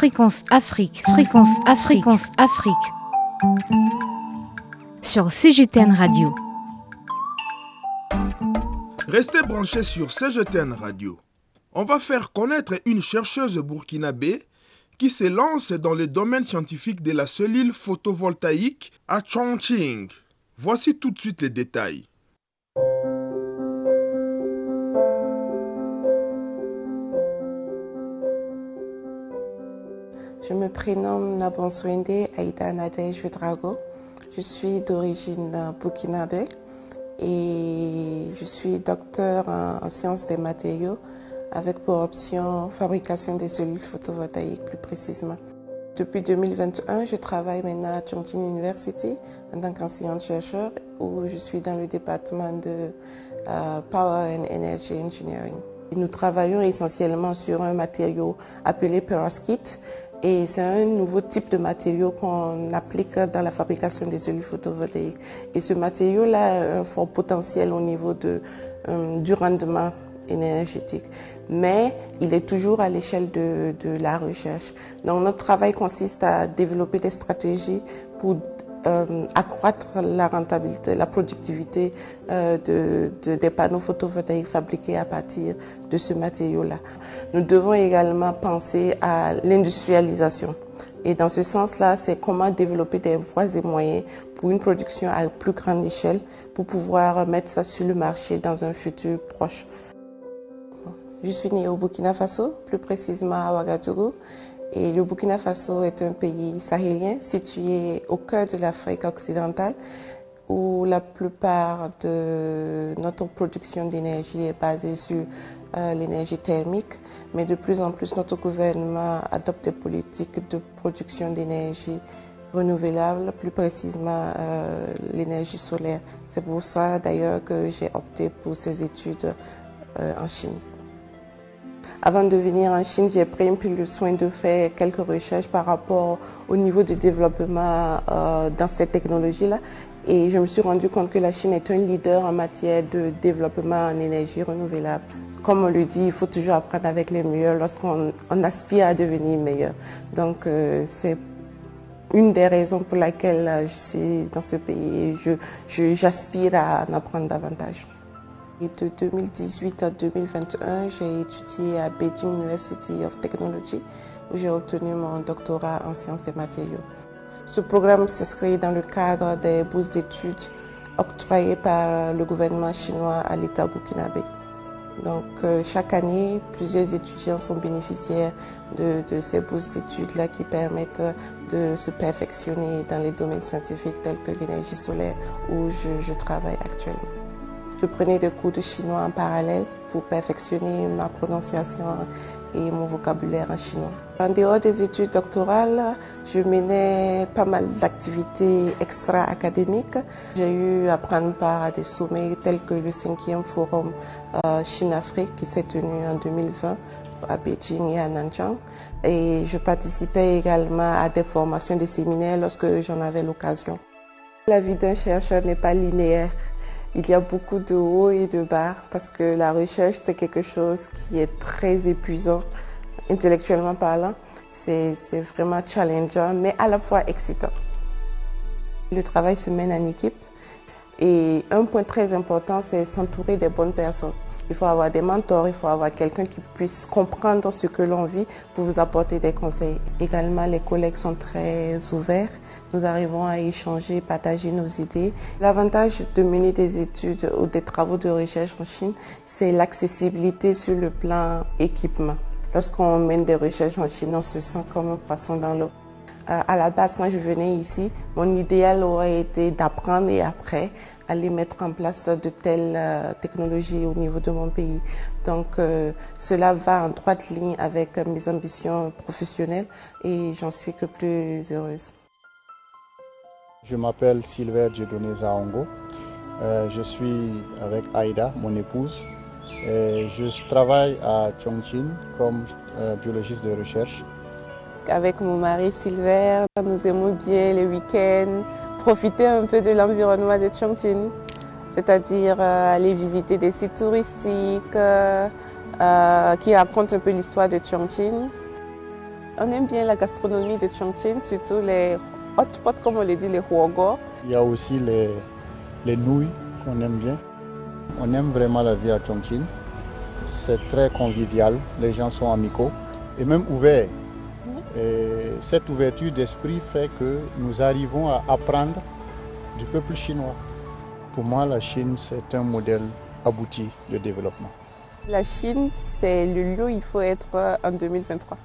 Fréquence Afrique, Fréquence Afrique, Afrique. Sur CGTN Radio. Restez branchés sur CGTN Radio. On va faire connaître une chercheuse burkinabé qui se lance dans le domaine scientifique de la cellule photovoltaïque à Chongqing. Voici tout de suite les détails. Je me prénomme Nabonswende Aïda Nadej Drago. Je suis d'origine burkinabé et je suis docteur en, sciences des matériaux avec pour option fabrication des cellules photovoltaïques plus précisément. Depuis 2021, je travaille maintenant à Chongqing University en tant qu'enseignante-chercheur où je suis dans le département de euh, Power and Energy Engineering. Nous travaillons essentiellement sur un matériau appelé perovskite et c'est un nouveau type de matériau qu'on applique dans la fabrication des cellules photovoltaïques. Et ce matériau-là a un fort potentiel au niveau de, euh, du rendement énergétique. Mais il est toujours à l'échelle de, de, la recherche. Donc notre travail consiste à développer des stratégies pour euh, accroître la rentabilité, la productivité euh, de, des panneaux photovoltaïques fabriqués à partir de ce matériau-là. Nous devons également penser à l'industrialisation. Et dans ce sens-là, c'est comment développer des voies et moyens pour une production à plus grande échelle pour pouvoir mettre ça sur le marché dans un futur proche. Je suis née au Burkina Faso, plus précisément à Ouagadougou. Le Burkina Faso est un pays sahélien situé au cœur de l'Afrique occidentale où la plupart de notre production d'énergie est basée sur euh, l'énergie thermique, mais de plus en plus notre gouvernement adopte des politiques de production d'énergie renouvelable, plus précisément euh, l'énergie solaire. C'est pour ça d'ailleurs que j'ai opté pour ces études euh, en Chine. Avant de venir en Chine, j'ai pris un peu le soin de faire quelques recherches par rapport au niveau de développement euh, dans cette technologie-là. Et je me suis rendu compte que la Chine est un leader en matière de développement en énergie renouvelable. Comme on le dit, il faut toujours apprendre avec les meilleurs lorsqu'on aspire à devenir meilleur. Donc euh, c'est une des raisons pour laquelle euh, je suis dans ce pays et j'aspire à en apprendre davantage. De 2018 à 2021, j'ai étudié à Beijing University of Technology où j'ai obtenu mon doctorat en sciences des matériaux. Ce programme s'inscrit dans le cadre des bourses d'études octroyées par le gouvernement chinois à l'État burkinabé. Donc euh, chaque année, plusieurs étudiants sont bénéficiaires de, ces bourses d'études-là qui permettent de se perfectionner dans les domaines scientifiques tels que l'énergie solaire où je travaille actuellement. Je prenais des cours de chinois en parallèle pour perfectionner ma prononciation et mon vocabulaire en chinois. En dehors des études doctorales, je menais pas mal d'activités extra-académiques. J'ai eu à prendre part à des sommets tels que le 5e forum euh, Chine-Afrique qui s'est tenu en 2020 à Beijing et à Nanjing. Et je participais également à des formations, des séminaires lorsque j'en avais l'occasion. La vie d'un chercheur n'est pas linéaire. Il y a beaucoup de hauts et de bas parce que la recherche, c'est quelque chose qui est très épuisant, intellectuellement parlant. C'est vraiment challengeant, mais à la fois excitant. Le travail se mène en équipe et un point très important, c'est s'entourer des bonnes personnes. Il faut avoir des mentors, il faut avoir quelqu'un qui puisse comprendre ce que l'on vit pour vous apporter des conseils. Également, les collègues sont très ouverts. Nous arrivons à échanger, partager nos idées. L'avantage de mener des études ou des travaux de recherche en Chine, c'est l'accessibilité sur le plan équipement. Lorsqu'on mène des recherches en Chine, on se sent comme un poisson dans l'eau. Euh, à la base, quand je venais ici, mon idéal aurait été d'apprendre et après aller mettre en place de telles euh, technologies au niveau de mon pays. Donc euh, cela va en droite ligne avec mes ambitions professionnelles et j'en suis que plus heureuse. Je m'appelle Sylvain Dieudonné Zaongo. Euh, je suis avec Aïda, mon épouse. Et je travaille à Chongqing comme biologiste de recherche. Avec mon mari Sylvain, nous aimons bien les week-ends, profiter un peu de l'environnement de Chongqing, c'est-à-dire euh, aller visiter des sites touristiques euh, euh, qui racontent un peu l'histoire de Chongqing. On aime bien la gastronomie de Chongqing, surtout les hot pots, comme on les dit, les huogo. Il y a aussi les, les nouilles qu'on aime bien. On aime vraiment la vie à Chongqing. C'est très convivial, les gens sont amicaux et même ouverts. Et cette ouverture d'esprit fait que nous arrivons à apprendre du peuple chinois. Pour moi, la Chine, c'est un modèle abouti de développement. La Chine, c'est le lieu où il faut être en 2023.